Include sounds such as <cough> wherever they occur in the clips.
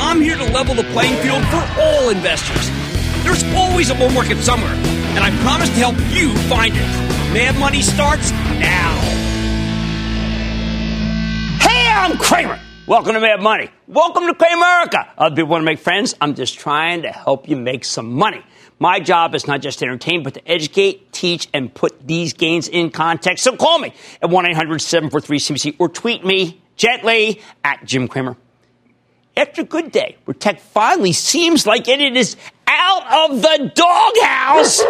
I'm here to level the playing field for all investors. There's always a bull market somewhere, and I promise to help you find it. Mad Money starts now. Hey, I'm Cramer. Welcome to Mad Money. Welcome to Cramerica. Other people want to make friends. I'm just trying to help you make some money. My job is not just to entertain, but to educate, teach, and put these gains in context. So call me at 1 800 743 CNBC or tweet me gently at Jim Cramer after good day where tech finally seems like it is out of the doghouse.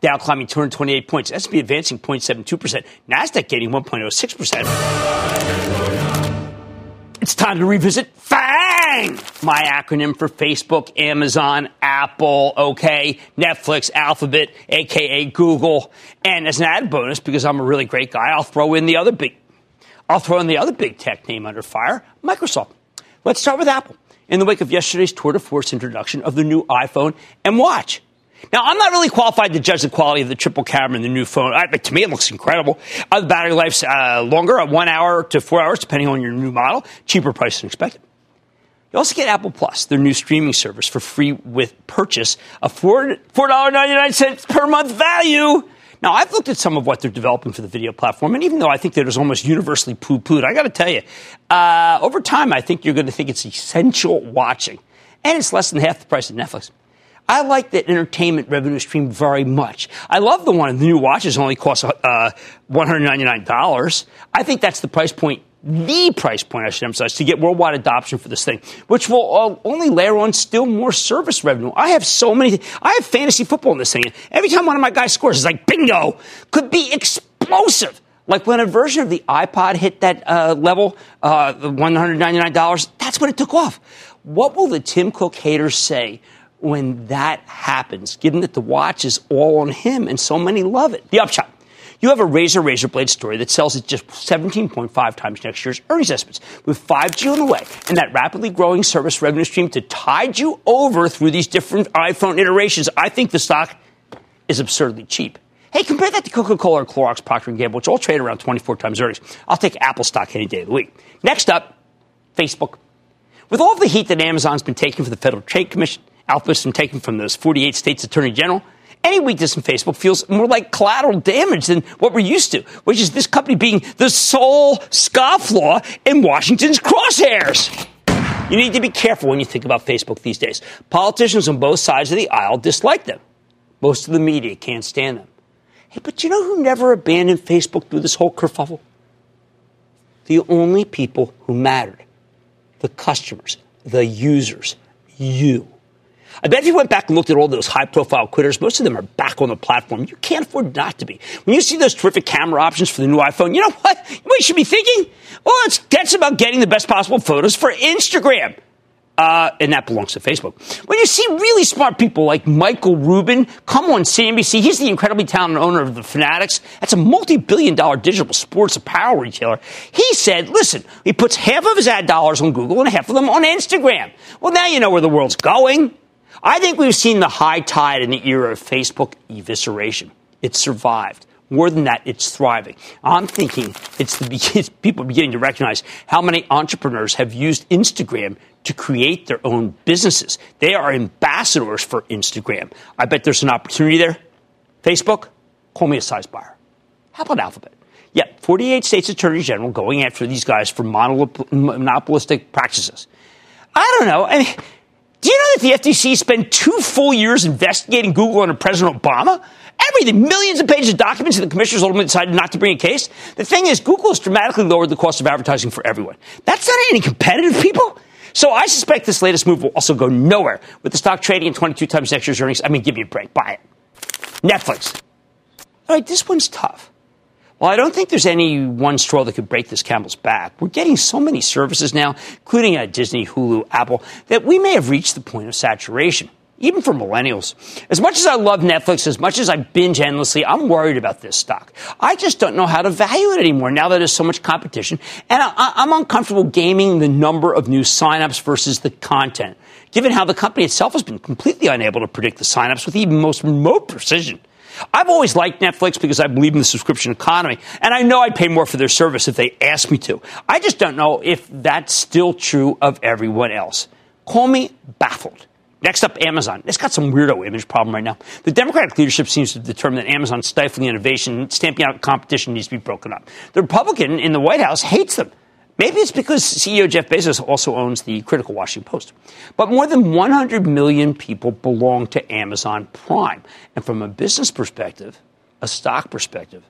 Dow climbing 228 points. S&P advancing 0.72%. Nasdaq gaining 1.06%. It's time to revisit FANG, my acronym for Facebook, Amazon, Apple, okay, Netflix, Alphabet, aka Google. And as an ad bonus, because I'm a really great guy, I'll throw in the other big I'll throw in the other big tech name under fire, Microsoft. Let's start with Apple. In the wake of yesterday's tour de force introduction of the new iPhone and watch. Now, I'm not really qualified to judge the quality of the triple camera in the new phone, but to me, it looks incredible. Uh, the battery life's uh, longer, uh, one hour to four hours, depending on your new model. Cheaper price than expected. You also get Apple Plus, their new streaming service, for free with purchase of $4.99 per month value. Now, I've looked at some of what they're developing for the video platform, and even though I think that is almost universally poo pooed, I got to tell you, uh, over time, I think you're going to think it's essential watching. And it's less than half the price of Netflix. I like that entertainment revenue stream very much. I love the one. The new watches only cost uh, $199. I think that's the price point the price point, I should emphasize, to get worldwide adoption for this thing, which will uh, only layer on still more service revenue. I have so many, I have fantasy football in this thing. Every time one of my guys scores, it's like bingo, could be explosive. Like when a version of the iPod hit that uh, level, uh, the $199, that's when it took off. What will the Tim Cook haters say when that happens, given that the watch is all on him and so many love it? The upshot. You have a razor razor blade story that sells at just 17.5 times next year's earnings estimates, with 5G on the way and that rapidly growing service revenue stream to tide you over through these different iPhone iterations. I think the stock is absurdly cheap. Hey, compare that to Coca-Cola or Clorox, Procter & Gamble, which all trade around 24 times earnings. I'll take Apple stock any day of the week. Next up, Facebook. With all of the heat that Amazon's been taking from the Federal Trade Commission, Alphabet's been taking from those 48 states' attorney general, any weakness in Facebook feels more like collateral damage than what we're used to, which is this company being the sole scofflaw in Washington's crosshairs. You need to be careful when you think about Facebook these days. Politicians on both sides of the aisle dislike them. Most of the media can't stand them. Hey, but you know who never abandoned Facebook through this whole kerfuffle? The only people who mattered the customers, the users, you. I bet if you went back and looked at all those high profile quitters, most of them are back on the platform. You can't afford not to be. When you see those terrific camera options for the new iPhone, you know what? You should be thinking? Well, it's, that's about getting the best possible photos for Instagram. Uh, and that belongs to Facebook. When you see really smart people like Michael Rubin come on CNBC, he's the incredibly talented owner of the Fanatics. That's a multi-billion dollar digital sports apparel retailer. He said, listen, he puts half of his ad dollars on Google and half of them on Instagram. Well, now you know where the world's going. I think we've seen the high tide in the era of Facebook evisceration. It survived. More than that, it's thriving. I'm thinking it's the <laughs> it's people beginning to recognize how many entrepreneurs have used Instagram to create their own businesses. They are ambassadors for Instagram. I bet there's an opportunity there. Facebook, call me a size buyer. How about Alphabet? Yeah, 48 states attorney general going after these guys for monopolistic practices. I don't know. I mean, do you know that the FTC spent two full years investigating Google under President Obama? Everything, millions of pages of documents, and the commissioners ultimately decided not to bring a case. The thing is, Google has dramatically lowered the cost of advertising for everyone. That's not any competitive people. So I suspect this latest move will also go nowhere with the stock trading at 22 times next year's earnings. I mean, give me a break. Buy it. Netflix. All right, this one's tough. Well, I don't think there's any one straw that could break this camel's back. We're getting so many services now, including at Disney, Hulu, Apple, that we may have reached the point of saturation even for millennials. As much as I love Netflix, as much as I binge endlessly, I'm worried about this stock. I just don't know how to value it anymore now that there's so much competition. And I, am uncomfortable gaming the number of new signups versus the content, given how the company itself has been completely unable to predict the signups with even most remote precision. I've always liked Netflix because I believe in the subscription economy, and I know I'd pay more for their service if they asked me to. I just don't know if that's still true of everyone else. Call me baffled. Next up, Amazon. It's got some weirdo image problem right now. The Democratic leadership seems to determine that Amazon's stifling innovation, and stamping out competition needs to be broken up. The Republican in the White House hates them. Maybe it's because CEO Jeff Bezos also owns the critical Washington Post. But more than 100 million people belong to Amazon Prime. And from a business perspective, a stock perspective,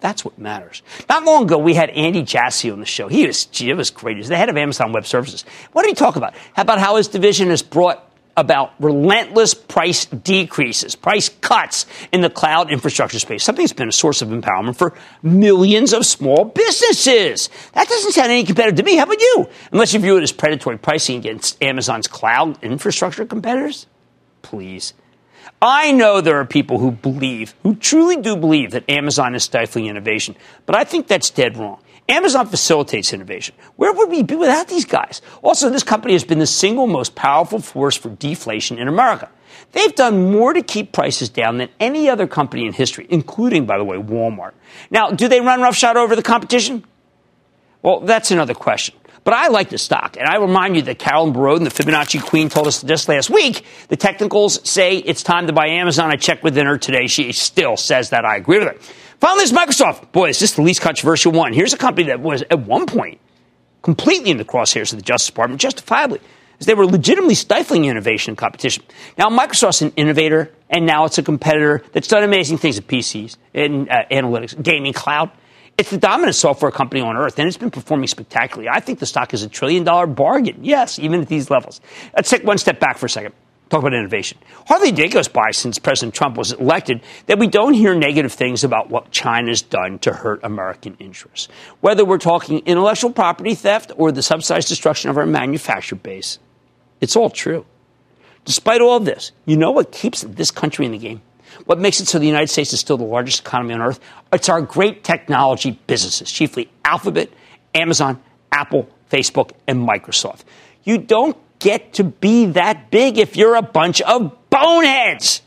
that's what matters. Not long ago, we had Andy Jassy on the show. He was, gee, it was great. He's the head of Amazon Web Services. What did he talk about? How about how his division has brought about relentless price decreases, price cuts in the cloud infrastructure space, something that's been a source of empowerment for millions of small businesses. That doesn't sound any competitive to me. How about you? Unless you view it as predatory pricing against Amazon's cloud infrastructure competitors? Please. I know there are people who believe, who truly do believe that Amazon is stifling innovation, but I think that's dead wrong. Amazon facilitates innovation. Where would we be without these guys? Also, this company has been the single most powerful force for deflation in America. They've done more to keep prices down than any other company in history, including, by the way, Walmart. Now, do they run roughshod over the competition? Well, that's another question. But I like the stock. And I remind you that Carolyn Boroden, the Fibonacci queen, told us just last week the technicals say it's time to buy Amazon. I checked with her today. She still says that. I agree with her. Finally, is Microsoft. Boy, is this the least controversial one. Here's a company that was at one point completely in the crosshairs of the Justice Department, justifiably, as they were legitimately stifling innovation and competition. Now, Microsoft's an innovator, and now it's a competitor that's done amazing things at PCs, in uh, analytics, gaming, cloud. It's the dominant software company on earth, and it's been performing spectacularly. I think the stock is a trillion dollar bargain. Yes, even at these levels. Let's take one step back for a second. Talk about innovation. Hardly a day goes by since President Trump was elected that we don't hear negative things about what China's done to hurt American interests. Whether we're talking intellectual property theft or the subsidized destruction of our manufacturing base, it's all true. Despite all this, you know what keeps this country in the game? What makes it so the United States is still the largest economy on earth? It's our great technology businesses, chiefly Alphabet, Amazon, Apple, Facebook, and Microsoft. You don't get to be that big if you're a bunch of boneheads.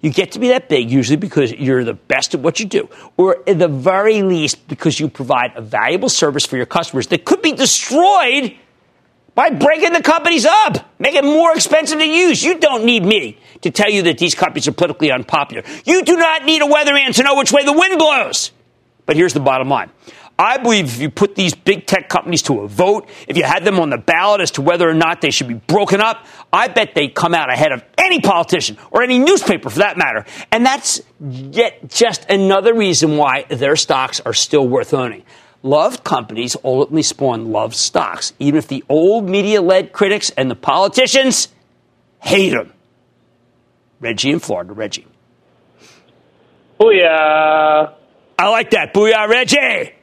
You get to be that big usually because you're the best at what you do, or at the very least because you provide a valuable service for your customers that could be destroyed by breaking the companies up, make it more expensive to use. You don't need me to tell you that these companies are politically unpopular. You do not need a weatherman to know which way the wind blows. But here's the bottom line. I believe if you put these big tech companies to a vote, if you had them on the ballot as to whether or not they should be broken up, I bet they'd come out ahead of any politician or any newspaper for that matter. And that's yet just another reason why their stocks are still worth owning. Loved companies ultimately spawn loved stocks, even if the old media led critics and the politicians hate them. Reggie in Florida. Reggie. Booyah. I like that. Booyah, Reggie.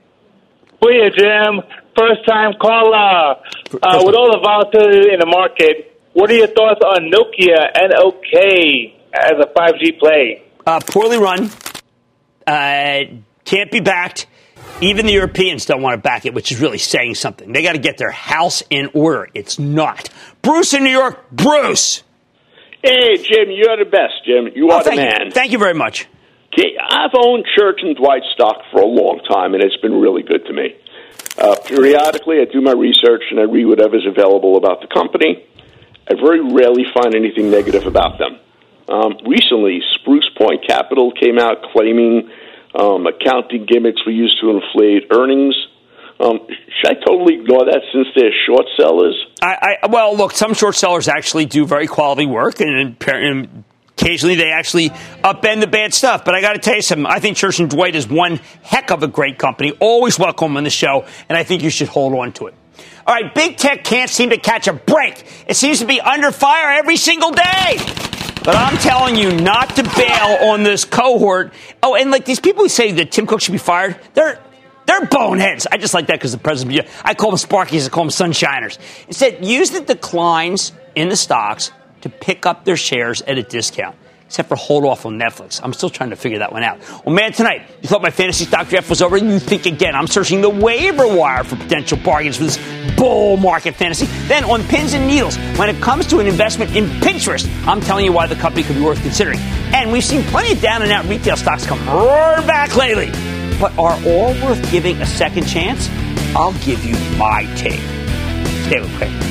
Booyah, Jim. First time caller. Uh, with all the volatility in the market, what are your thoughts on Nokia NOK as a 5G play? Uh, poorly run. Uh, can't be backed. Even the Europeans don't want to back it, which is really saying something. They got to get their house in order. It's not. Bruce in New York, Bruce. Hey, Jim, you're the best, Jim. You Oh, are the man. You. Thank you very much. I've owned Church and Dwight stock for a long time, and it's been really good to me. Uh, periodically, I do my research and I read whatever's available about the company. I very rarely find anything negative about them. Um, recently, Spruce Point Capital came out claiming um, accounting gimmicks were used to inflate earnings. Um, should I totally ignore that since they're short sellers? I, I, well, look, some short sellers actually do very quality work, and, and occasionally they actually upend the bad stuff. But I got to tell you something. I think Church and Dwight is one heck of a great company. Always welcome on the show, and I think you should hold on to it. All right, big tech can't seem to catch a break. It seems to be under fire every single day. But I'm telling you not to bail on this cohort. Oh, and like these people who say that Tim Cook should be fired, they're they're boneheads. I just like that because the president. I call them Sparkies. I call them Sunshiners. Instead, use the declines in the stocks to pick up their shares at a discount. Except for hold off on Netflix. I'm still trying to figure that one out. Well, man, tonight, you thought my fantasy stock draft was over, and you think again. I'm searching the waiver wire for potential bargains for this bull market fantasy. Then on pins and needles, when it comes to an investment in Pinterest, I'm telling you why the company could be worth considering. And we've seen plenty of down and out retail stocks come roaring back lately. But are all worth giving a second chance? I'll give you my take. Stay with me.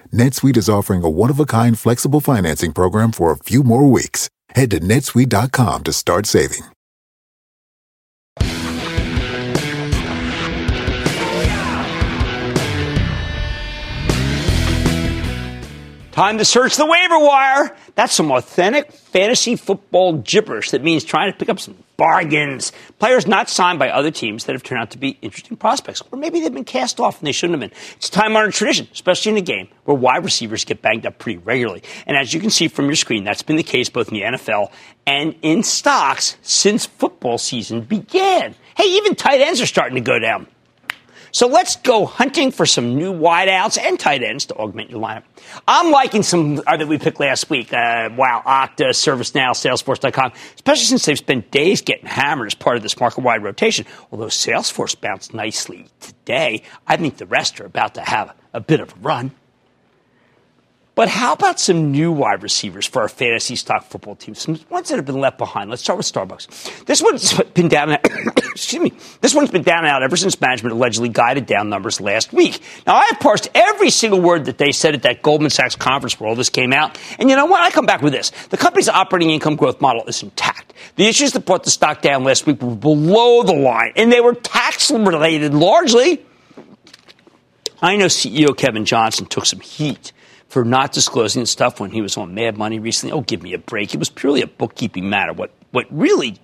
NetSuite is offering a one-of-a-kind flexible financing program for a few more weeks. Head to netsuite.com to start saving. Time to search the waiver wire. That's some authentic fantasy football gibberish that means trying to pick up some bargains. Players not signed by other teams that have turned out to be interesting prospects. Or maybe they've been cast off and they shouldn't have been. It's time honored tradition, especially in a game where wide receivers get banged up pretty regularly. And as you can see from your screen, that's been the case both in the NFL and in stocks since football season began. Hey, even tight ends are starting to go down. So let's go hunting for some new wideouts and tight ends to augment your lineup. I'm liking some uh, that we picked last week. Uh, wow, Okta, ServiceNow, Salesforce.com, especially since they've spent days getting hammered as part of this market-wide rotation. Although Salesforce bounced nicely today, I think the rest are about to have a bit of a run. But how about some new wide receivers for our fantasy stock football team? Some ones that have been left behind. Let's start with Starbucks. This one's been down. <coughs> excuse me. This one's been down and out ever since management allegedly guided down numbers last week. Now I have parsed every single word that they said at that Goldman Sachs conference where all this came out. And you know what? I come back with this: the company's operating income growth model is intact. The issues that brought the stock down last week were below the line, and they were tax related largely. I know CEO Kevin Johnson took some heat for not disclosing stuff when he was on Mad Money recently. Oh, give me a break. It was purely a bookkeeping matter. What, what really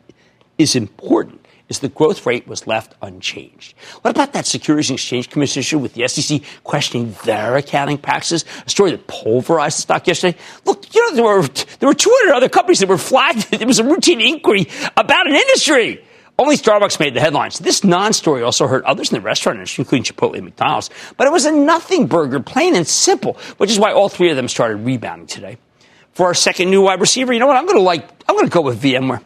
is important is the growth rate was left unchanged. What about that Securities and Exchange Commission issue with the SEC questioning their accounting practices? A story that pulverized the stock yesterday. Look, you know, there were, there were 200 other companies that were flagged. <laughs> It was a routine inquiry about an industry. Only Starbucks made the headlines. This non-story also hurt others in the restaurant industry, including Chipotle and McDonald's. But it was a nothing burger, plain and simple, which is why all three of them started rebounding today. For our second new wide receiver, you know what? I'm going to like, I'm going to go with VMware.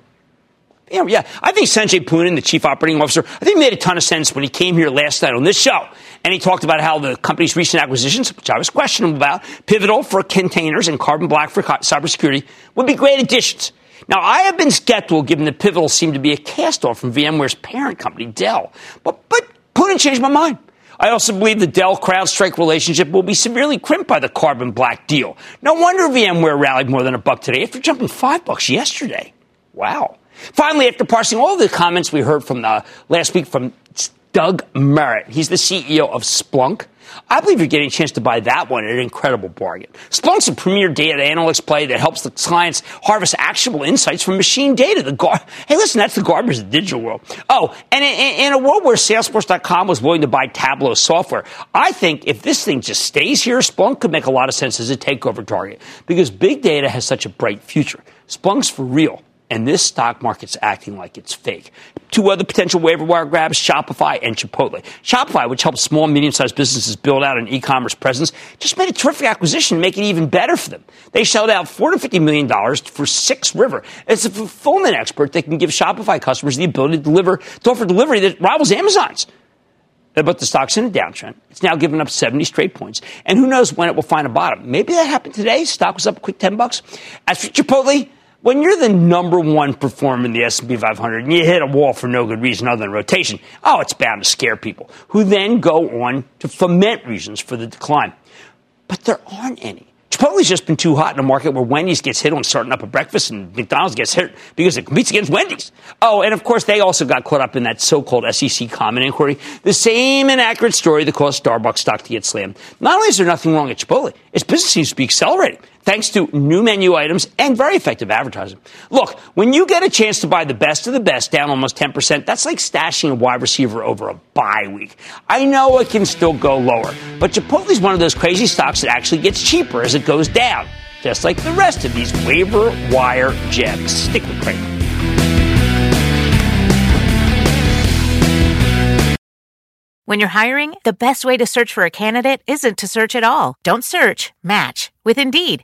Yeah, yeah. I think Sanjay Poonen, the chief operating officer, I think made a ton of sense when he came here last night on this show. And he talked about how the company's recent acquisitions, which I was questioning about, pivotal for containers and carbon black for cybersecurity, would be great additions. Now, I have been skeptical given that Pivotal seemed to be a cast off from VMware's parent company, Dell. But, but Poonen changed my mind. I also believe the Dell CrowdStrike relationship will be severely crimped by the carbon black deal. No wonder VMware rallied more than a buck today after jumping five bucks yesterday. Wow. Finally, after parsing all the comments we heard from the, last week from Doug Merritt, he's the CEO of Splunk. I believe you're getting a chance to buy that one at an incredible bargain. Splunk's a premier data analytics play that helps the clients harvest actionable insights from machine data. The gar- <laughs> hey, listen, that's the garbage of the digital world. Oh, and in, in a world where Salesforce.com was willing to buy Tableau software, I think if this thing just stays here, Splunk could make a lot of sense as a takeover target because big data has such a bright future. Splunk's for real and this stock market's acting like it's fake. Two other potential waiver wire grabs, Shopify and Chipotle. Shopify, which helps small and medium-sized businesses build out an e-commerce presence, just made a terrific acquisition, to make it even better for them. They shelled out $450 million for 6 River. It's a fulfillment expert that can give Shopify customers the ability to deliver, to offer delivery that rivals Amazon's. But the stock's in a downtrend. It's now given up 70 straight points. And who knows when it will find a bottom. Maybe that happened today. Stock was up a quick 10 bucks. As for Chipotle, when you're the number one performer in the S&P 500 and you hit a wall for no good reason other than rotation, oh, it's bound to scare people, who then go on to foment reasons for the decline. But there aren't any. Chipotle's just been too hot in a market where Wendy's gets hit on starting up a breakfast and McDonald's gets hit because it competes against Wendy's. Oh, and of course, they also got caught up in that so-called SEC comment inquiry. The same inaccurate story that caused Starbucks stock to get slammed. Not only is there nothing wrong at Chipotle, its business seems to be accelerating thanks to new menu items and very effective advertising. Look, when you get a chance to buy the best of the best down almost 10%, that's like stashing a wide receiver over a bye week. I know it can still go lower, but Chipotle is one of those crazy stocks that actually gets cheaper as it goes down, just like the rest of these waiver wire gems. Stick with Cramer. When you're hiring, the best way to search for a candidate isn't to search at all. Don't search, match with Indeed.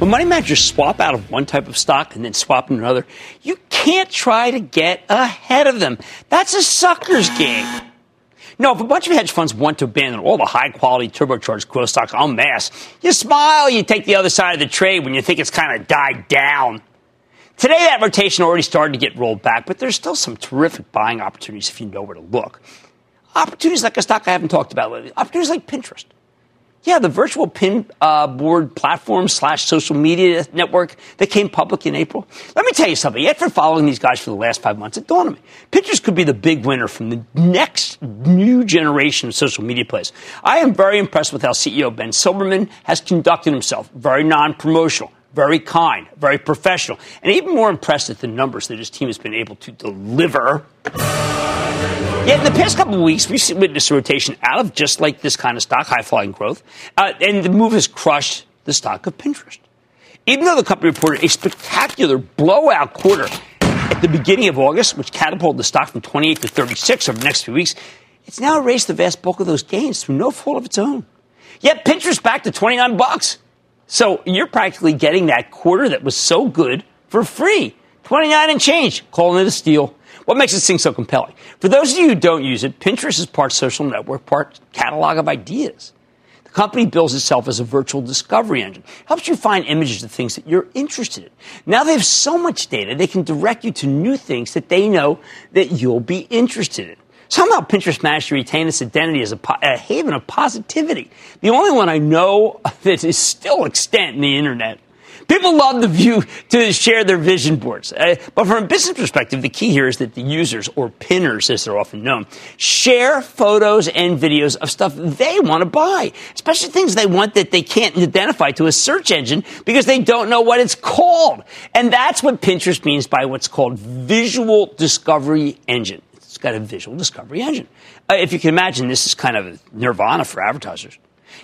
when money managers swap out of one type of stock and then swap into another, you can't try to get ahead of them. That's a sucker's game. No, if a bunch of hedge funds want to abandon all the high quality turbocharged growth stocks en masse, you smile, you take the other side of the trade when you think it's kind of died down. Today, that rotation already started to get rolled back, but there's still some terrific buying opportunities if you know where to look. Opportunities like a stock I haven't talked about lately, opportunities like Pinterest. Yeah, the virtual pin uh, board platform slash social media network that came public in April. Let me tell you something. After following these guys for the last five months, it dawned on me. Pinterest could be the big winner from the next new generation of social media plays. I am very impressed with how CEO Ben Silbermann has conducted himself. Very non-promotional, very kind, very professional, and even more impressed at the numbers that his team has been able to deliver. Yeah, in the past couple of weeks, we've witnessed a rotation out of just like this kind of stock, high flying growth, uh, and the move has crushed the stock of Pinterest. Even though the company reported a spectacular blowout quarter at the beginning of August, which catapulted the stock from 28 to 36 over the next few weeks, it's now erased the vast bulk of those gains through no fault of its own. Yet Pinterest back to 29 bucks. So you're practically getting that quarter that was so good for free. 29 and change, calling it a steal. What makes this thing so compelling? For those of you who don't use it, Pinterest is part social network, part catalog of ideas. The company bills itself as a virtual discovery engine, helps you find images of things that you're interested in. Now they have so much data, they can direct you to new things that they know that you'll be interested in. Somehow Pinterest managed to retain its identity as a, a, haven of positivity. The only one I know <laughs> that is still extant in the internet. People love the view to share their vision boards. Uh, but from a business perspective, the key here is that the users, or pinners as they're often known, share photos and videos of stuff they want to buy, especially things they want that they can't identify to a search engine because they don't know what it's called. And that's what Pinterest means by what's called visual discovery engine It's got a visual discovery engine. Uh, if you can imagine, this is kind of nirvana for advertisers.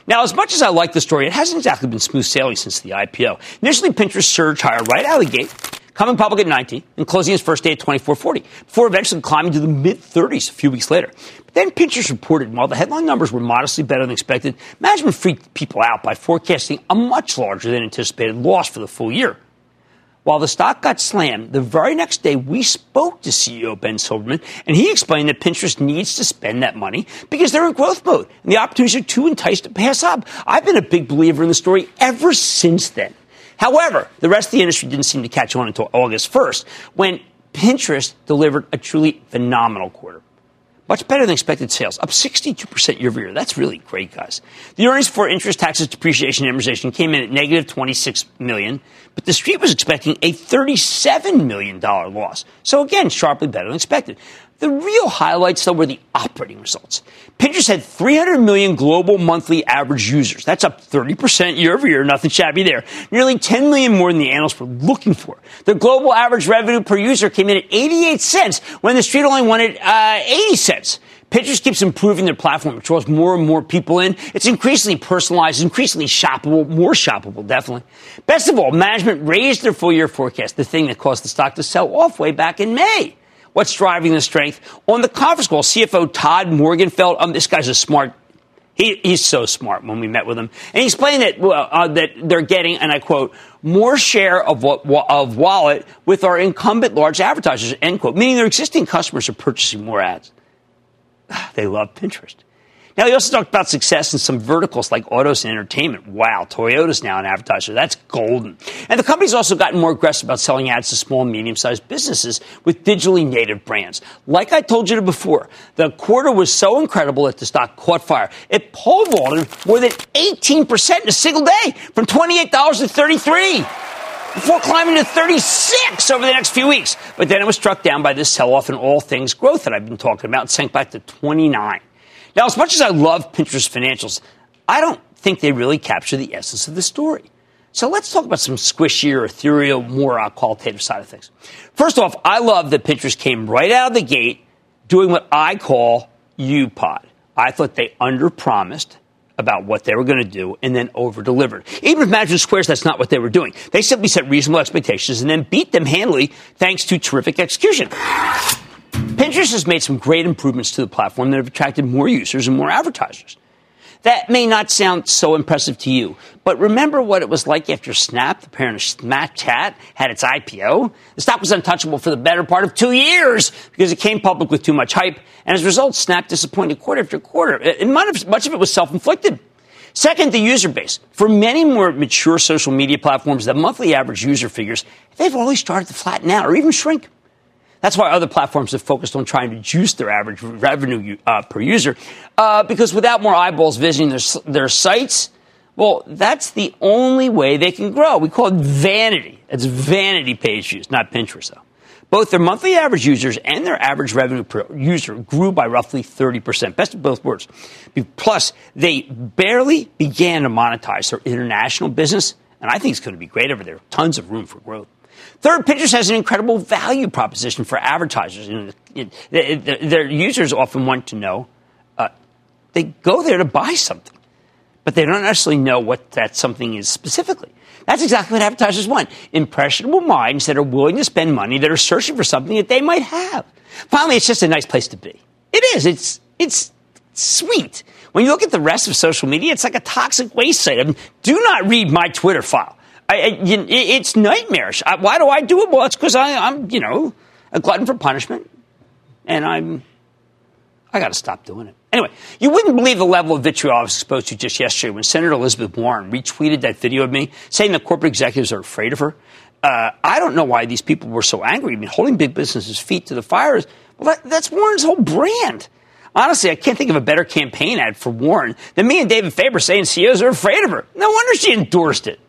Now, as much as I like the story, it hasn't exactly been smooth sailing since the IPO. Initially, Pinterest surged higher right out of the gate, coming public at 90 and closing its first day at 24.40, before eventually climbing to the mid 30s a few weeks later. But then Pinterest reported while the headline numbers were modestly better than expected, management freaked people out by forecasting a much larger than anticipated loss for the full year. While the stock got slammed, the very next day we spoke to CEO Ben Silbermann, and he explained that Pinterest needs to spend that money because they're in growth mode, and the opportunities are too enticed to pass up. I've been a big believer in the story ever since then. However, the rest of the industry didn't seem to catch on until August 1st, when Pinterest delivered a truly phenomenal quarter. Much better than expected sales, up 62% year over year. That's really great, guys. The earnings for interest, taxes, depreciation, and amortization came in at negative 26 million, but the street was expecting a $37 million loss. So again, sharply better than expected. The real highlights, though, were the operating results. Pinterest had 300 million global monthly average users. That's up 30% year over year. Nothing shabby there. Nearly 10 million more than the analysts were looking for. The global average revenue per user came in at 88 cents when the street only wanted uh, 80 cents. Pinterest keeps improving their platform. It draws more and more people in. It's increasingly personalized, increasingly shoppable, more shoppable, definitely. Best of all, management raised their full year forecast, the thing that caused the stock to sell off way back in May. What's driving the strength? On the conference call, CFO Todd Morgenfeld, um, this guy's a smart he, he's so smart when we met with him. And he explained that, uh, that they're getting, and I quote, more share of, what, of wallet with our incumbent large advertisers, end quote, meaning their existing customers are purchasing more ads. <sighs> They love Pinterest. Now, he also talked about success in some verticals like autos and entertainment. Wow, Toyota's now an advertiser. That's golden. And the company's also gotten more aggressive about selling ads to small and medium sized businesses with digitally native brands. Like I told you before, the quarter was so incredible that the stock caught fire. It pole vaulted more than 18% in a single day from $28 to 33 before climbing to 36 over the next few weeks. But then it was struck down by this sell off in all things growth that I've been talking about and sank back to 29. Now, as much as I love Pinterest financials, I don't think they really capture the essence of the story. So let's talk about some squishier, ethereal, more qualitative side of things. First off, I love that Pinterest came right out of the gate doing what I call UPOD. I thought they underpromised about what they were going to do and then over delivered. Even if Madison Squares, that's not what they were doing. They simply set reasonable expectations and then beat them handily thanks to terrific execution. Pinterest has made some great improvements to the platform that have attracted more users and more advertisers. That may not sound so impressive to you, but remember what it was like after Snap, the parent of Snapchat, had its IPO? The stock was untouchable for the better part of two years because it came public with too much hype, and as a result, Snap disappointed quarter after quarter. And much of it was self inflicted. Second, the user base. For many more mature social media platforms, the monthly average user figures, they've always started to flatten out or even shrink. That's why other platforms have focused on trying to juice their average revenue uh, per user, uh, because without more eyeballs visiting their, their sites, well, that's the only way they can grow. We call it vanity. It's vanity page views, not Pinterest, though. Both their monthly average users and their average revenue per user grew by roughly 30%. Best of both worlds. Plus, they barely began to monetize their international business, and I think it's going to be great over there. Tons of room for growth. Third, Pinterest has an incredible value proposition for advertisers. Their users often want to know uh, they go there to buy something. but they don't necessarily know what that something is specifically. That's exactly what advertisers want. Impressionable minds that are willing to spend money that are searching for something that they might have. Finally, it's just a nice place to be. It is. It's, it's sweet. When you look at the rest of social media, it's like a toxic waste site. I mean, do not read my Twitter file. I, I, it's nightmarish. I, why do I do it? Well, it's because I'm, you know, a glutton for punishment, and I'm, I got to stop doing it. Anyway, you wouldn't believe the level of vitriol I was exposed to just yesterday when Senator Elizabeth Warren retweeted that video of me saying that corporate executives are afraid of her. Uh, I don't know why these people were so angry. I mean, holding big businesses' feet to the fire is, well, that, that's Warren's whole brand. Honestly, I can't think of a better campaign ad for Warren than me and David Faber saying CEOs are afraid of her. No wonder she endorsed it.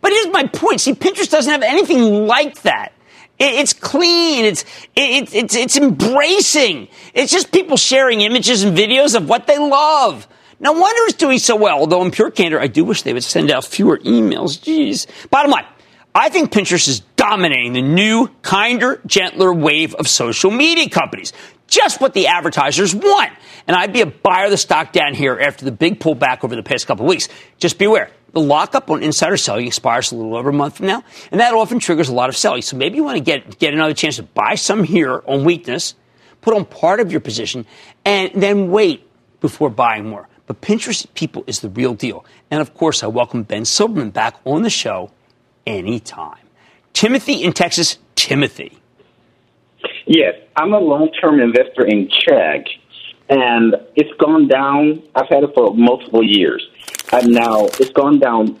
But here's my point. See, Pinterest doesn't have anything like that. it's clean. It's, it, it's, it's embracing. It's just people sharing images and videos of what they love. No wonder it's doing so well. Although in pure candor, I do wish they would send out fewer emails. Jeez. Bottom line, I think Pinterest is dominating the new, kinder, gentler wave of social media companies. Just what the advertisers want. And I'd be a buyer of the stock down here after the big pullback over the past couple weeks. Just beware. The lockup on insider selling expires a little over a month from now, and that often triggers a lot of selling. So maybe you want to get, get another chance to buy some here on weakness, put on part of your position, and then wait before buying more. But Pinterest people is the real deal. And of course, I welcome Ben Silbermann back on the show anytime. Timothy in Texas, Timothy. Yes, I'm a long-term investor in Chegg, and it's gone down. I've had it for multiple years, and now it's gone down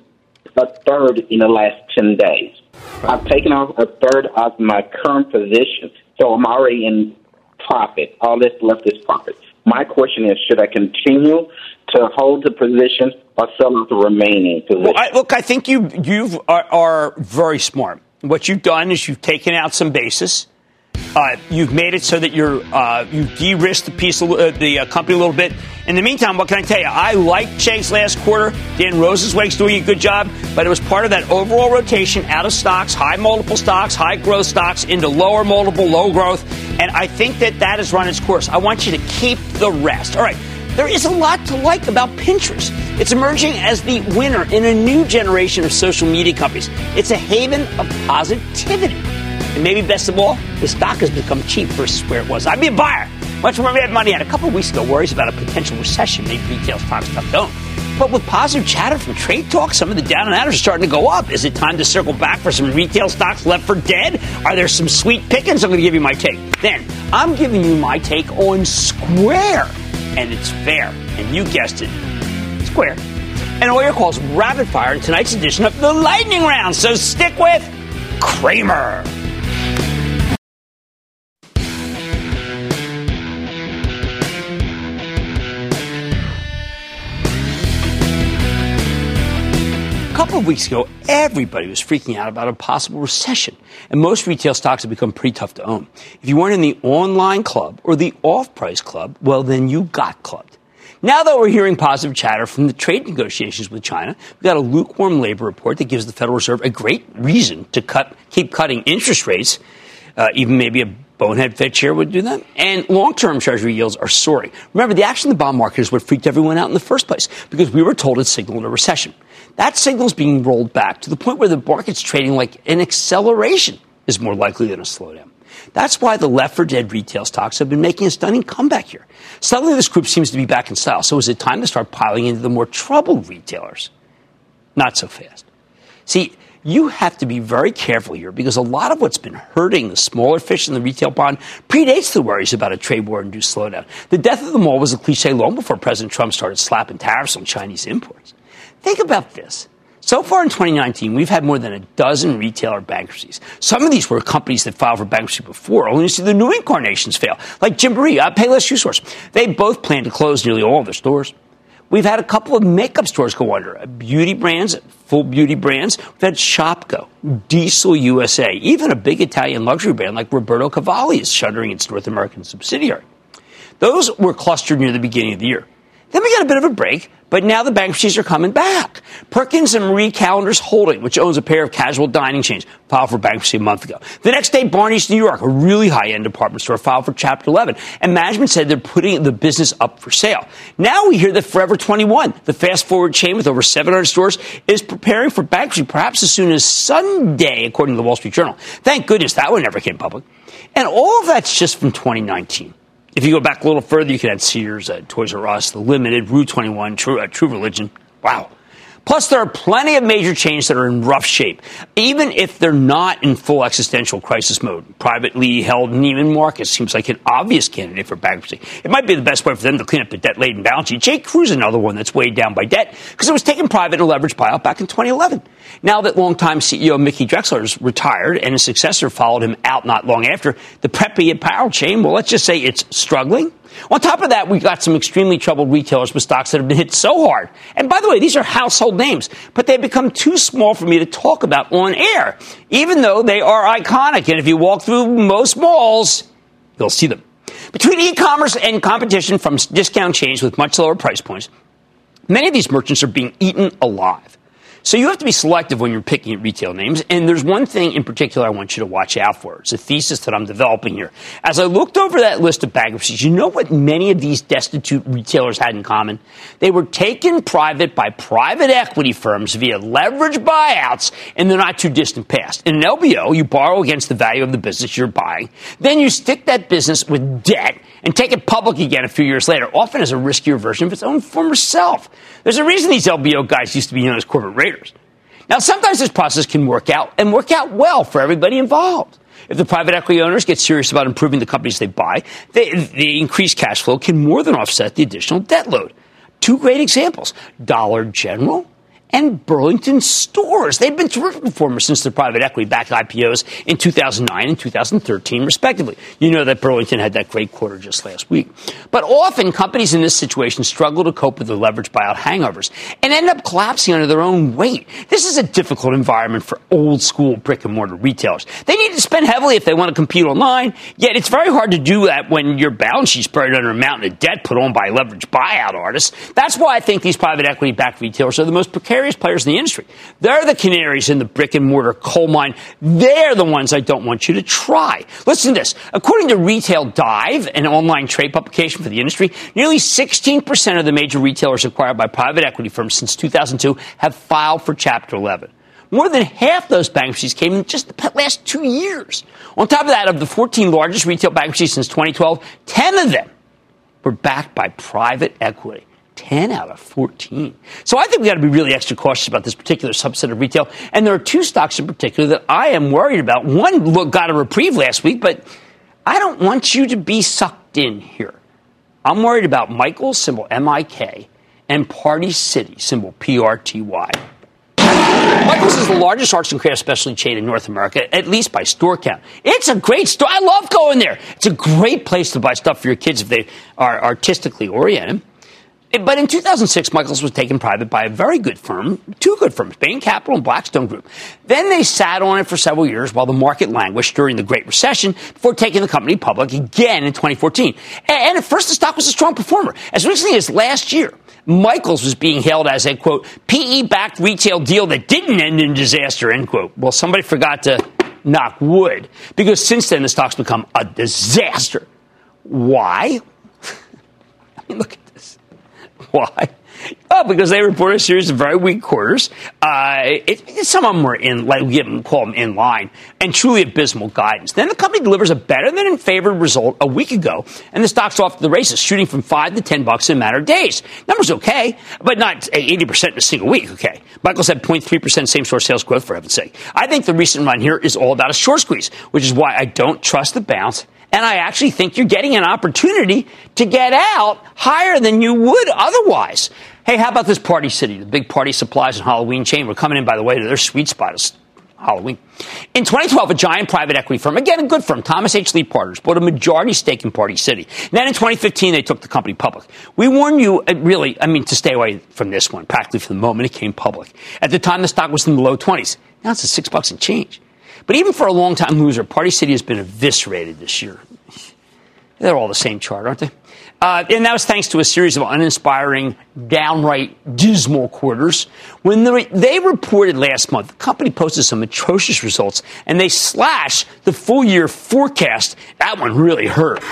a third in the last ten days. I've taken off a third of my current position, so I'm already in profit. All that's left is profit. My question is, should I continue to hold the position or sell off the remaining position? Well, I, look, I think you you are, are very smart. What you've done is you've taken out some basis uh, you've made it so that you're uh, you de-risked the piece, of, uh, the uh, company a little bit. In the meantime, what can I tell you? I like Chase last quarter. Dan Rosensweig's doing a good job, but it was part of that overall rotation out of stocks, high multiple stocks, high growth stocks into lower multiple, low growth, and I think that that has run its course. I want you to keep the rest. All right. There is a lot to like about Pinterest. It's emerging as the winner in a new generation of social media companies. It's a haven of positivity. And maybe best of all, the stock has become cheap versus where it was. I'd be a buyer. Much more Mad Money at. A couple weeks ago, worries about a potential recession made retail stocks tough don't. But with positive chatter from trade talk, some of the down and outers are starting to go up. Is it time to circle back for some retail stocks left for dead? Are there some sweet pickings? I'm going to give you my take. Then, I'm giving you my take on Square. And it's fair. And you guessed it, Square. And all your calls rapid fire in tonight's edition of the Lightning Round. So stick with Cramer. Weeks ago, everybody was freaking out about a possible recession, and most retail stocks have become pretty tough to own. If you weren't in the online club or the off price club, well, then you got clubbed. Now that we're hearing positive chatter from the trade negotiations with China, we've got a lukewarm labor report that gives the Federal Reserve a great reason to cut, keep cutting interest rates, uh, even maybe a bonehead Fed chair would do that. And long-term Treasury yields are soaring. Remember, the action in the bond market is what freaked everyone out in the first place because we were told it signaled a recession. That signal is being rolled back to the point where the market's trading like an acceleration is more likely than a slowdown. That's why the left for dead retail stocks have been making a stunning comeback here. Suddenly, this group seems to be back in style. So, is it time to start piling into the more troubled retailers? Not so fast. See, you have to be very careful here because a lot of what's been hurting the smaller fish in the retail pond predates the worries about a trade war induced slowdown. The death of the mall was a cliche long before President Trump started slapping tariffs on Chinese imports. Think about this. So far in 2019, we've had more than a dozen retailer bankruptcies. Some of these were companies that filed for bankruptcy before, only to see the new incarnations fail, like Gymboree, uh, Payless Shoe Source. They both plan to close nearly all of their stores. We've had a couple of makeup stores go under, uh, beauty brands, full beauty brands. We've had Shopko, Diesel USA, even a big Italian luxury brand like Roberto Cavalli is shuttering its North American subsidiary. Those were clustered near the beginning of the year. Then we got a bit of a break, But now the bankruptcies are coming back. Perkins and Marie Callender's Holding, which owns a pair of casual dining chains, filed for bankruptcy a month ago. The next day, Barney's New York, a really high-end department store, filed for Chapter 11. And management said they're putting the business up for sale. Now we hear that Forever 21, the fast-forward chain with over 700 stores, is preparing for bankruptcy perhaps as soon as Sunday, according to the Wall Street Journal. Thank goodness that one never came public. And all of that's just from 2019. If you go back a little further, you can add Sears, uh, Toys R Us, The Limited, Rue 21, True, uh, True Religion. Wow. Plus, there are plenty of major chains that are in rough shape, even if they're not in full existential crisis mode. Privately held Neiman Marcus seems like an obvious candidate for bankruptcy. It might be the best way for them to clean up the debt laden balance sheet. J. Crew's another one that's weighed down by debt because it was taken private in a leveraged buyout back in 2011. Now that longtime CEO Mickey Drexler is retired and his successor followed him out not long after, the preppy apparel chain, well, let's just say it's struggling on top of that, we've got some extremely troubled retailers with stocks that have been hit so hard. And by the way, these are household names, but they've become too small for me to talk about on air, even though they are iconic. And if you walk through most malls, you'll see them. Between e-commerce and competition from discount chains with much lower price points, many of these merchants are being eaten alive. So you have to be selective when you're picking retail names. And there's one thing in particular I want you to watch out for. It's a thesis that I'm developing here. As I looked over that list of bankruptcies, you know what many of these destitute retailers had in common? They were taken private by private equity firms via leverage buyouts in the not too distant past. In an LBO, you borrow against the value of the business you're buying. Then you stick that business with debt and take it public again a few years later, often as a riskier version of its own former self. There's a reason these LBO guys used to be known as corporate raiders. Now, sometimes this process can work out and work out well for everybody involved. If the private equity owners get serious about improving the companies they buy, the increased cash flow can more than offset the additional debt load. Two great examples Dollar General and Burlington stores. They've been terrific performers since their private equity backed IPOs in 2009 and 2013, respectively. You know that Burlington had that great quarter just last week. But often companies in this situation struggle to cope with the leverage buyout hangovers and end up collapsing under their own weight. This is a difficult environment for old school brick and mortar retailers. They need to spend heavily if they want to compete online, yet it's very hard to do that when your balance sheet's buried under a mountain of debt put on by leverage buyout artists. That's why I think these private equity backed retailers are the most precarious precarious players in the industry. They're the canaries in the brick and mortar coal mine. They're the ones I don't want you to try. Listen to this. According to Retail Dive, an online trade publication for the industry, nearly 16% of the major retailers acquired by private equity firms since 2002 have filed for Chapter 11. More than half those bankruptcies came in just the last two years. On top of that, of the 14 largest retail bankruptcies since 2012, 10 of them were backed by private equity. 10 out of 14. So I think we got to be really extra cautious about this particular subset of retail. And there are two stocks in particular that I am worried about. One got a reprieve last week, but I don't want you to be sucked in here. I'm worried about Michael's symbol M-I-K and Party City symbol P-R-T-Y. Michael's is the largest arts and crafts specialty chain in North America, at least by store count. It's a great store. I love going there. It's a great place to buy stuff for your kids if they are artistically oriented. But in 2006, Michaels was taken private by a very good firm, two good firms, Bain Capital and Blackstone Group. Then they sat on it for several years while the market languished during the Great Recession before taking the company public again in 2014. And at first, the stock was a strong performer. As recently as last year, Michaels was being hailed as a, quote, PE-backed retail deal that didn't end in disaster, end quote. Well, somebody forgot to knock wood because since then the stock's become a disaster. Why? <laughs> I mean, look why? <laughs> Oh, because they reported a series of very weak quarters. Uh, it, some of them were in, like we give call them in line, and truly abysmal guidance. Then the company delivers a better than in favored result a week ago, and the stock's off to the races, shooting from five to ten bucks in a matter of days. Numbers okay, but not eighty percent in a single week. Okay, Michael said 0.3 percent same store sales growth for heaven's sake. I think the recent run here is all about a short squeeze, which is why I don't trust the bounce and I actually think you're getting an opportunity to get out higher than you would otherwise. Hey, how about this Party City, the big party supplies and Halloween chain? We're coming in, by the way, to their sweet spot Halloween. In 2012, a giant private equity firm, again a good firm, Thomas H. Lee Partners, bought a majority stake in Party City. And Then in 2015, they took the company public. We warned you, uh, really, I mean, to stay away from this one, practically from the moment it came public. At the time, the stock was in the low 20s. Now it's at six bucks and change. But even for a long time loser, Party City has been eviscerated this year. They're all the same chart, aren't they? Uh, and that was thanks to a series of uninspiring, downright dismal quarters. When the, they reported last month, the company posted some atrocious results and they slashed the full year forecast. That one really hurt.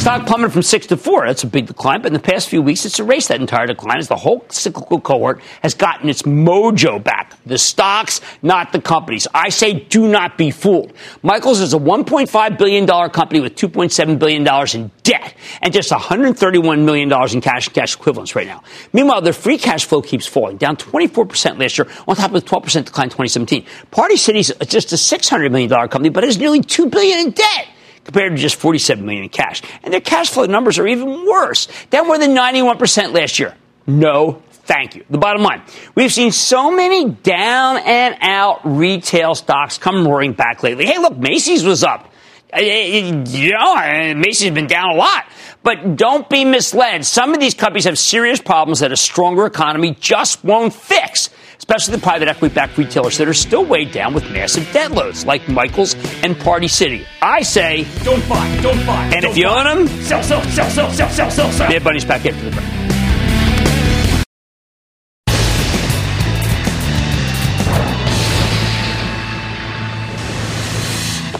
Stock plummeted from six to four. That's a big decline, but in the past few weeks, it's erased that entire decline as the whole cyclical cohort has gotten its mojo back. The stocks, not the companies. I say do not be fooled. Michaels is a $1.5 billion company with $2.7 billion in debt and just $131 million in cash and cash equivalents right now. Meanwhile, their free cash flow keeps falling, down 24% last year on top of the 12% decline in 2017. Party City's just a $600 million company, but has nearly 2 billion in debt compared to just 47 million in cash. And their cash flow numbers are even worse, down more than 91% last year. No thank you. The bottom line, we've seen so many down and out retail stocks come roaring back lately. Hey, look, Macy's was up. You know, Macy's been down a lot. But don't be misled. Some of these companies have serious problems that a stronger economy just won't fix especially the private equity backed retailers that are still weighed down with massive debt loads like Michaels and Party City. I say, don't buy, don't buy. And don't if you buy. own them, sell, sell, sell, sell, sell, sell, sell, sell. Mad Money's back after the break.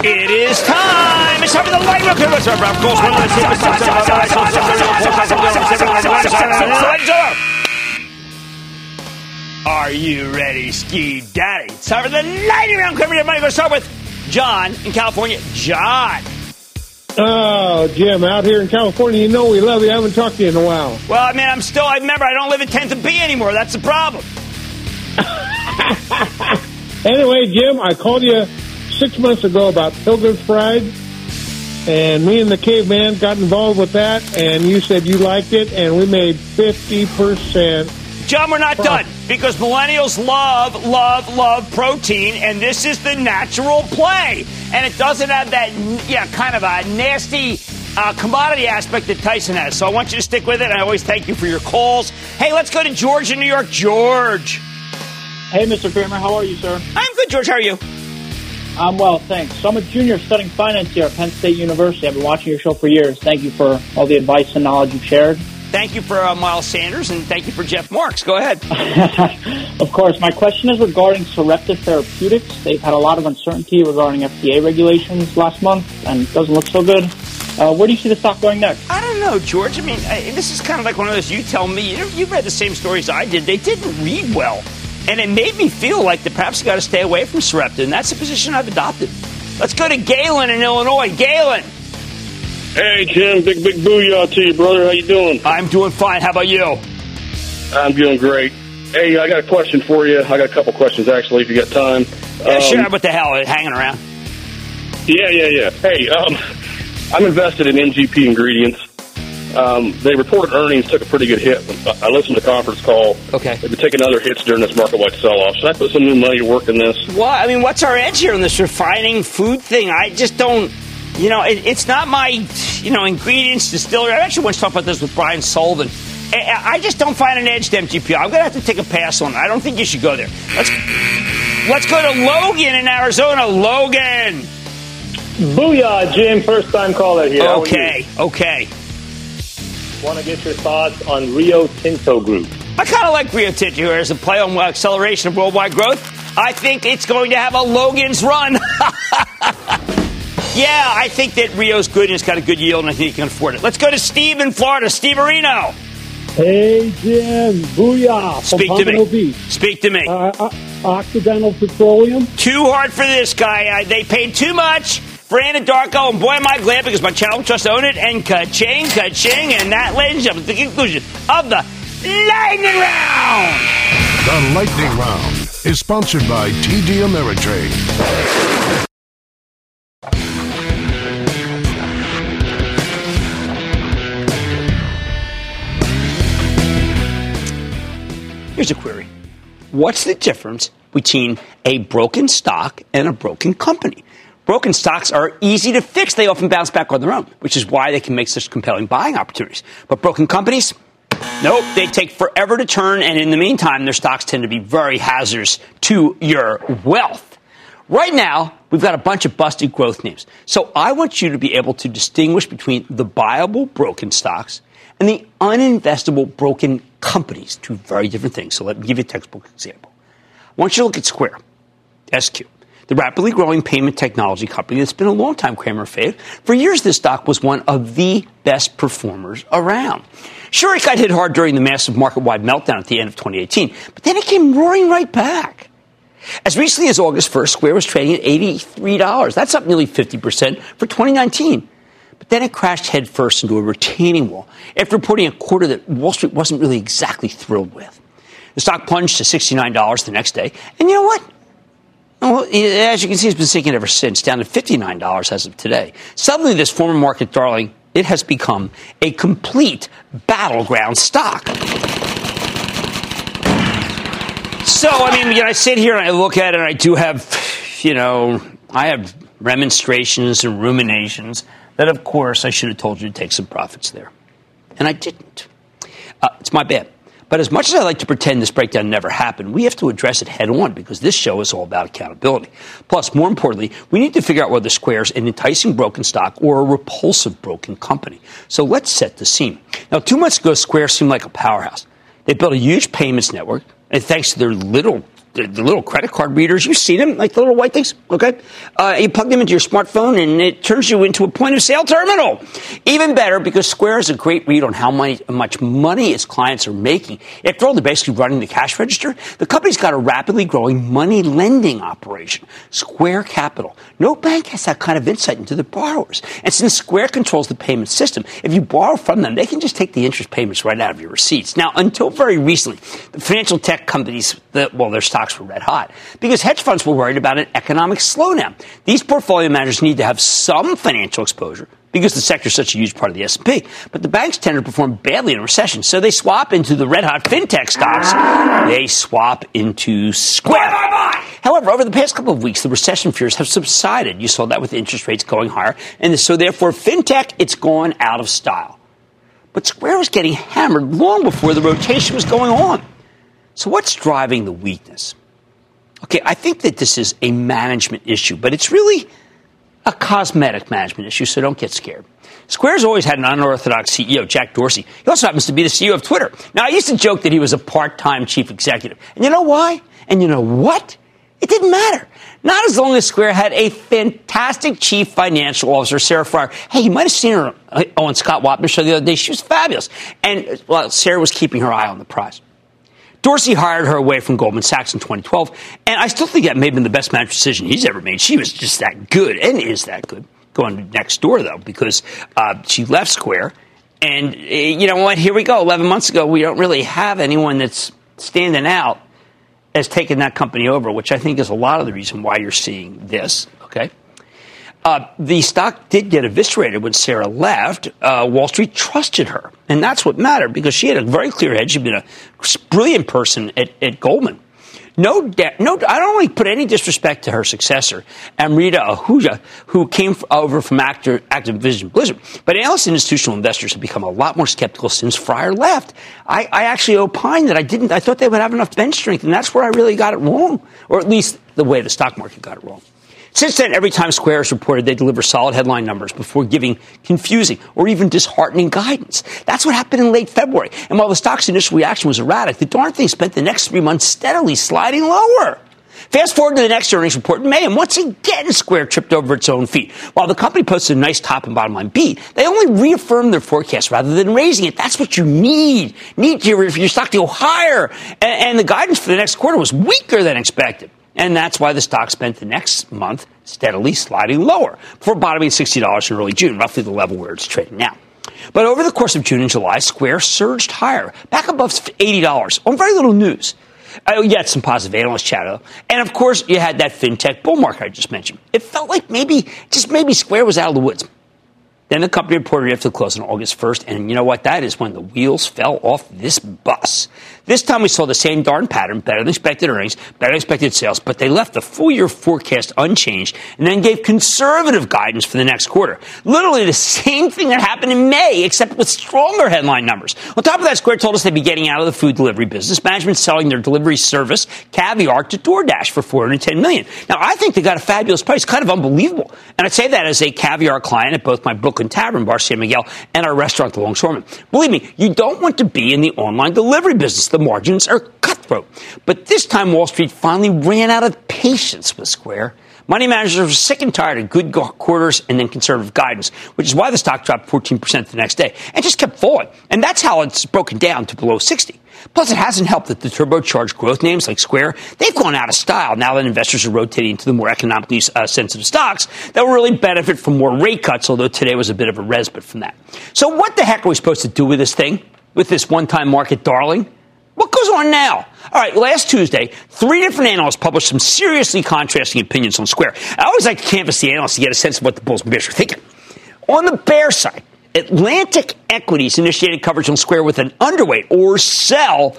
It is time. It's time for the light round. What's up, Rob? Are you ready, Ski Daddy? It's time for the lightning round. Everybody, going to start with John in California. John. Oh, Jim, out here in California, you know we love you. I haven't talked to you in a while. Well, I mean, I'm still, I remember I don't live in 10th and B anymore. That's the problem. <laughs> anyway, Jim, I called you six months ago about Pilgrim's Pride, and me and the caveman got involved with that, and you said you liked it, and we made 50%. John, we're not done because millennials love, love, love protein, and this is the natural play. And it doesn't have that, yeah, kind of a nasty uh, commodity aspect that Tyson has. So I want you to stick with it. I always thank you for your calls. Hey, let's go to George in New York. George. Hey, Mr. Cramer, how are you, sir? I'm good, George. How are you? I'm well, thanks. So I'm a junior studying finance here at Penn State University. I've been watching your show for years. Thank you for all the advice and knowledge you've shared. Thank you for uh, Miles Sanders, and thank you for Jeff Marks. Go ahead. <laughs> of course. My question is regarding Sarepta Therapeutics. They've had a lot of uncertainty regarding FDA regulations last month, and it doesn't look so good. Uh, where do you see the stock going next? I don't know, George. I mean, I, this is kind of like one of those you tell me. You, you read the same stories I did. They didn't read well. And it made me feel like that perhaps you got to stay away from Sarepta, and that's the position I've adopted. Let's go to Galen in Illinois. Galen. Hey, Jim. Big, big booyah to you, brother. How you doing? I'm doing fine. How about you? I'm doing great. Hey, I got a question for you. I got a couple questions, actually, if you got time. Yeah, um, sure. What the hell? Hanging around? Yeah, yeah, yeah. Hey, um, I'm invested in MGP Ingredients. Um, they reported earnings took a pretty good hit. I listened to the conference call. Okay. They've been taking other hits during this market-wide sell-off. Should I put some new money to work in this? Well, I mean, what's our edge here in this refining food thing? I just don't you know, it, it's not my, you know, ingredients distillery. I actually once talked about this with Brian Sullivan. I, I just don't find an edge to MGP. I'm going to have to take a pass on it. I don't think you should go there. Let's, let's go to Logan in Arizona. Logan. Booyah, Jim. First time caller here. Okay, okay. Want to get your thoughts on Rio Tinto Group? I kind of like Rio Tinto here as a play on uh, acceleration of worldwide growth. I think it's going to have a Logan's run. <laughs> Yeah, I think that Rio's good and it's got a good yield, and I think he can afford it. Let's go to Steve in Florida. Steve Areno. Hey, Jim. Booyah. Speak to me. Beach. Speak to me. Uh, uh, Occidental Petroleum. Too hard for this guy. Uh, they paid too much for Anadarko, and boy, am I glad because my channel just owned it, and ka-ching, ka-ching, and that, ladies and gentlemen, the conclusion of the Lightning Round. The Lightning Round is sponsored by TD Ameritrade. Here's a query What's the difference between a broken stock and a broken company? Broken stocks are easy to fix. They often bounce back on their own, which is why they can make such compelling buying opportunities. But broken companies, nope, they take forever to turn, and in the meantime, their stocks tend to be very hazardous to your wealth. Right now, we've got a bunch of busted growth names. So I want you to be able to distinguish between the viable broken stocks and the uninvestable broken companies, two very different things. So let me give you a textbook example. I want you to look at Square, SQ, the rapidly growing payment technology company that's been a long time Cramer fave. For years, this stock was one of the best performers around. Sure, it got hit hard during the massive market wide meltdown at the end of 2018, but then it came roaring right back. As recently as August 1st, Square was trading at $83. That's up nearly 50% for 2019. But then it crashed headfirst into a retaining wall after reporting a quarter that Wall Street wasn't really exactly thrilled with. The stock plunged to $69 the next day. And you know what? Well, as you can see, it's been sinking ever since, down to $59 as of today. Suddenly, this former market darling, it has become a complete battleground stock. So, I mean, you know, I sit here and I look at it and I do have, you know, I have remonstrations and ruminations that, of course, I should have told you to take some profits there. And I didn't. Uh, it's my bad. But as much as I like to pretend this breakdown never happened, we have to address it head on because this show is all about accountability. Plus, more importantly, we need to figure out whether Square's an enticing broken stock or a repulsive broken company. So let's set the scene. Now, two months ago, Square seemed like a powerhouse. They built a huge payments network, and thanks to their little the, the, little credit card readers. You see them, like the little white things, okay? Uh, you plug them into your smartphone, and it turns you into a point of sale terminal. Even better, because Square is a great read on how money, much money its clients are making. After all, they're basically running the cash register. The company's got a rapidly growing money lending operation, Square Capital. No bank has that kind of insight into the borrowers. And since Square controls the payment system, if you borrow from them, they can just take the interest payments right out of your receipts. Now, until very recently, the financial tech companies, the, well, their stocks were red hot because hedge funds were worried about an economic slowdown. These portfolio managers need to have some financial exposure because the sector is such a huge part of the S&P. But the banks tend to perform badly in a recession, so they swap into the red hot fintech stocks. They swap into Square. However, over the past couple of weeks, the recession fears have subsided. You saw that with interest rates going higher, and so therefore fintech it's gone out of style. But Square was getting hammered long before the rotation was going on. So what's driving the weakness? Okay, I think that this is a management issue, but it's really a cosmetic management issue, so don't get scared. Square's always had an unorthodox CEO, Jack Dorsey. He also happens to be the CEO of Twitter. Now, I used to joke that he was a part time chief executive. And you know why? And you know what? It didn't matter. Not as long as Square had a fantastic chief financial officer, Sarah Friar. Hey, you might have seen her on Scott Wapner's show the other day. She was fabulous. And, well, Sarah was keeping her eye on the prize. Dorsey hired her away from Goldman Sachs in 2012, and I still think that may have been the best management decision he's ever made. She was just that good, and is that good. Going next door, though, because uh, she left Square, and uh, you know what? Here we go. 11 months ago, we don't really have anyone that's standing out as taking that company over, which I think is a lot of the reason why you're seeing this, okay? Uh, the stock did get eviscerated when Sarah left. Uh, Wall Street trusted her, and that's what mattered because she had a very clear head. She'd been a brilliant person at, at Goldman. No, de- no, I don't really put any disrespect to her successor, Amrita Ahuja, who came over from Actor, Activision Blizzard. But analysts and institutional investors have become a lot more skeptical since Friar left. I, I actually opined that I didn't. I thought they would have enough bench strength, and that's where I really got it wrong, or at least the way the stock market got it wrong. Since then, every time Square has reported, they deliver solid headline numbers before giving confusing or even disheartening guidance. That's what happened in late February. And while the stock's initial reaction was erratic, the darn thing spent the next three months steadily sliding lower. Fast forward to the next earnings report in May, and once again, Square tripped over its own feet. While the company posted a nice top and bottom line beat, they only reaffirmed their forecast rather than raising it. That's what you need. Need your, your stock to go higher. And, and the guidance for the next quarter was weaker than expected. And that's why the stock spent the next month steadily sliding lower before bottoming at $60 in early June, roughly the level where it's trading now. But over the course of June and July, Square surged higher, back above $80 on very little news. Uh, you had some positive analyst chatter. And of course, you had that fintech bull market I just mentioned. It felt like maybe, just maybe Square was out of the woods. Then the company reported after the close on August 1st, and you know what? That is when the wheels fell off this bus. This time we saw the same darn pattern, better than expected earnings, better than expected sales, but they left the full year forecast unchanged and then gave conservative guidance for the next quarter. Literally the same thing that happened in May, except with stronger headline numbers. On top of that, Square told us they'd be getting out of the food delivery business. Management selling their delivery service, Caviar, to DoorDash for 410 million. Now, I think they got a fabulous price, kind of unbelievable. And I'd say that as a Caviar client at both my Brooklyn Tavern bar, San Miguel, and our restaurant, The Longshoreman. Believe me, you don't want to be in the online delivery business. The margins are cutthroat. But this time, Wall Street finally ran out of patience with Square. Money managers are sick and tired of good quarters and then conservative guidance, which is why the stock dropped 14% the next day and just kept falling. And that's how it's broken down to below 60. Plus, it hasn't helped that the turbocharged growth names like Square, they've gone out of style now that investors are rotating to the more economically uh, sensitive stocks that will really benefit from more rate cuts, although today was a bit of a respite from that. So what the heck are we supposed to do with this thing? With this one-time market darling? What goes on now? All right, last Tuesday, three different analysts published some seriously contrasting opinions on Square. I always like to canvass the analysts to get a sense of what the bulls and bears are thinking. On the bear side, Atlantic Equities initiated coverage on Square with an underweight or sell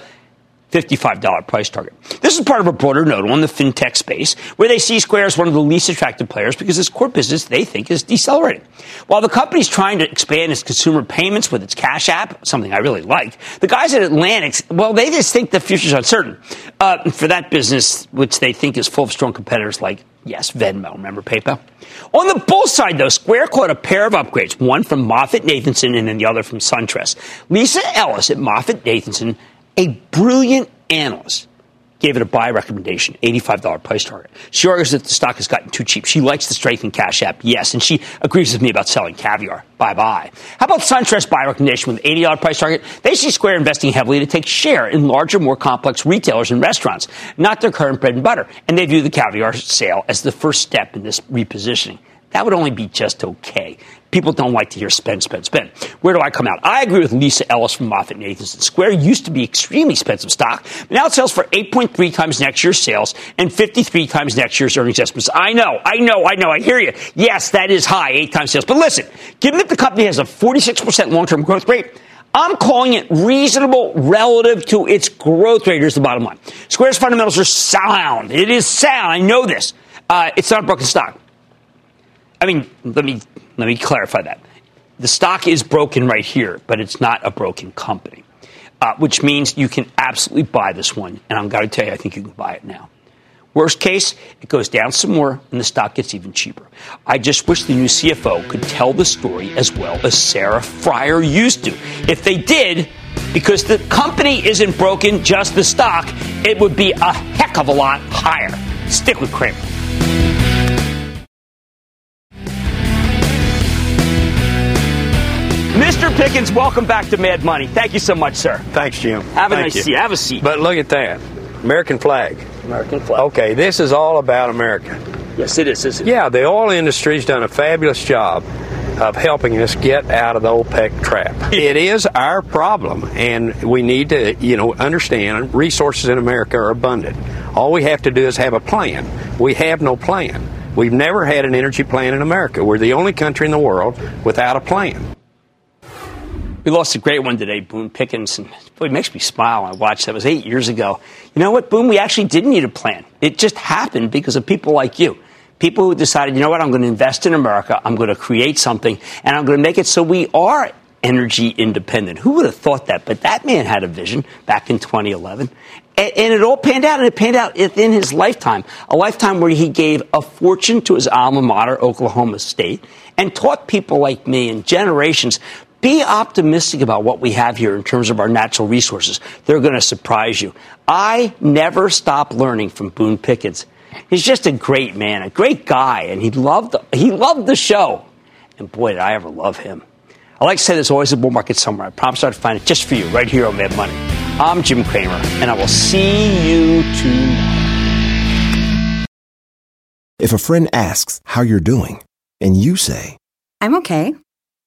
$55 price target. This is part of a broader note on the fintech space, where they see Square as one of the least attractive players because its core business they think is decelerating. While the company's trying to expand its consumer payments with its Cash App, something I really like, the guys at Atlantic, well, they just think the future's uncertain uh, for that business, which they think is full of strong competitors like Yes, Venmo. Remember PayPal? On the bull side, though, Square caught a pair of upgrades, one from MoffettNathanson and then the other from SunTrust. Lisa Ellis at MoffettNathanson a brilliant analyst gave it a buy recommendation, $85 price target. She argues that the stock has gotten too cheap. She likes the strength in Cash App, yes, and she agrees with me about selling caviar. Bye bye. How about SunTrust buy recommendation with $80 price target? They see Square investing heavily to take share in larger, more complex retailers and restaurants, not their current bread and butter, and they view the caviar sale as the first step in this repositioning. That would only be just okay. People don't like to hear spend, spend, spend. Where do I come out? I agree with Lisa Ellis from MoffettNathanson. Square used to be extremely expensive stock, but now it sells for 8.3 times next year's sales and 53 times next year's earnings estimates. I know, I know, I know, I hear you. Yes, that is high, eight times sales. But listen, given that the company has a 46% long-term growth rate, I'm calling it reasonable relative to its growth rate. Here's the bottom line. Square's fundamentals are sound. It is sound. I know this. Uh, it's not a broken stock. I mean, let me let me clarify that. The stock is broken right here, but it's not a broken company, uh, which means you can absolutely buy this one. And I'm going to tell you, I think you can buy it now. Worst case, it goes down some more and the stock gets even cheaper. I just wish the new CFO could tell the story as well as Sarah Friar used to. If they did, because the company isn't broken, just the stock, it would be a heck of a lot higher. Stick with Cramer. Pickens, welcome back to Mad Money. Thank you so much, sir. Thanks, Jim. Have a Thank nice you. seat. Have a seat. But look at that. American flag. American flag. Okay, this is all about America. Yes, it is, isn't it? Yeah, the oil industry's done a fabulous job of helping us get out of the OPEC trap. <laughs> it is our problem, and we need to, you know, understand resources in America are abundant. All we have to do is have a plan. We have no plan. We've never had an energy plan in America. We're the only country in the world without a plan. We lost a great one today, Boone Pickens. And boy, it makes me smile I watch that. It was eight years ago. You know what, Boone? We actually didn't need a plan. It just happened because of people like you. People who decided, you know what, I'm going to invest in America. I'm going to create something, and I'm going to make it so we are energy independent. Who would have thought that? But that man had a vision back in 2011. And, and it all panned out, and it panned out in his lifetime. A lifetime where he gave a fortune to his alma mater, Oklahoma State, and taught people like me and generations be optimistic about what we have here in terms of our natural resources. They're going to surprise you. I never stop learning from Boone Pickens. He's just a great man, a great guy, and he loved the, he loved the show. And boy, did I ever love him. I like to say there's always a bull market somewhere. I promise I'll find it just for you right here on Mad Money. I'm Jim Cramer, and I will see you tomorrow. If a friend asks how you're doing, and you say, I'm okay.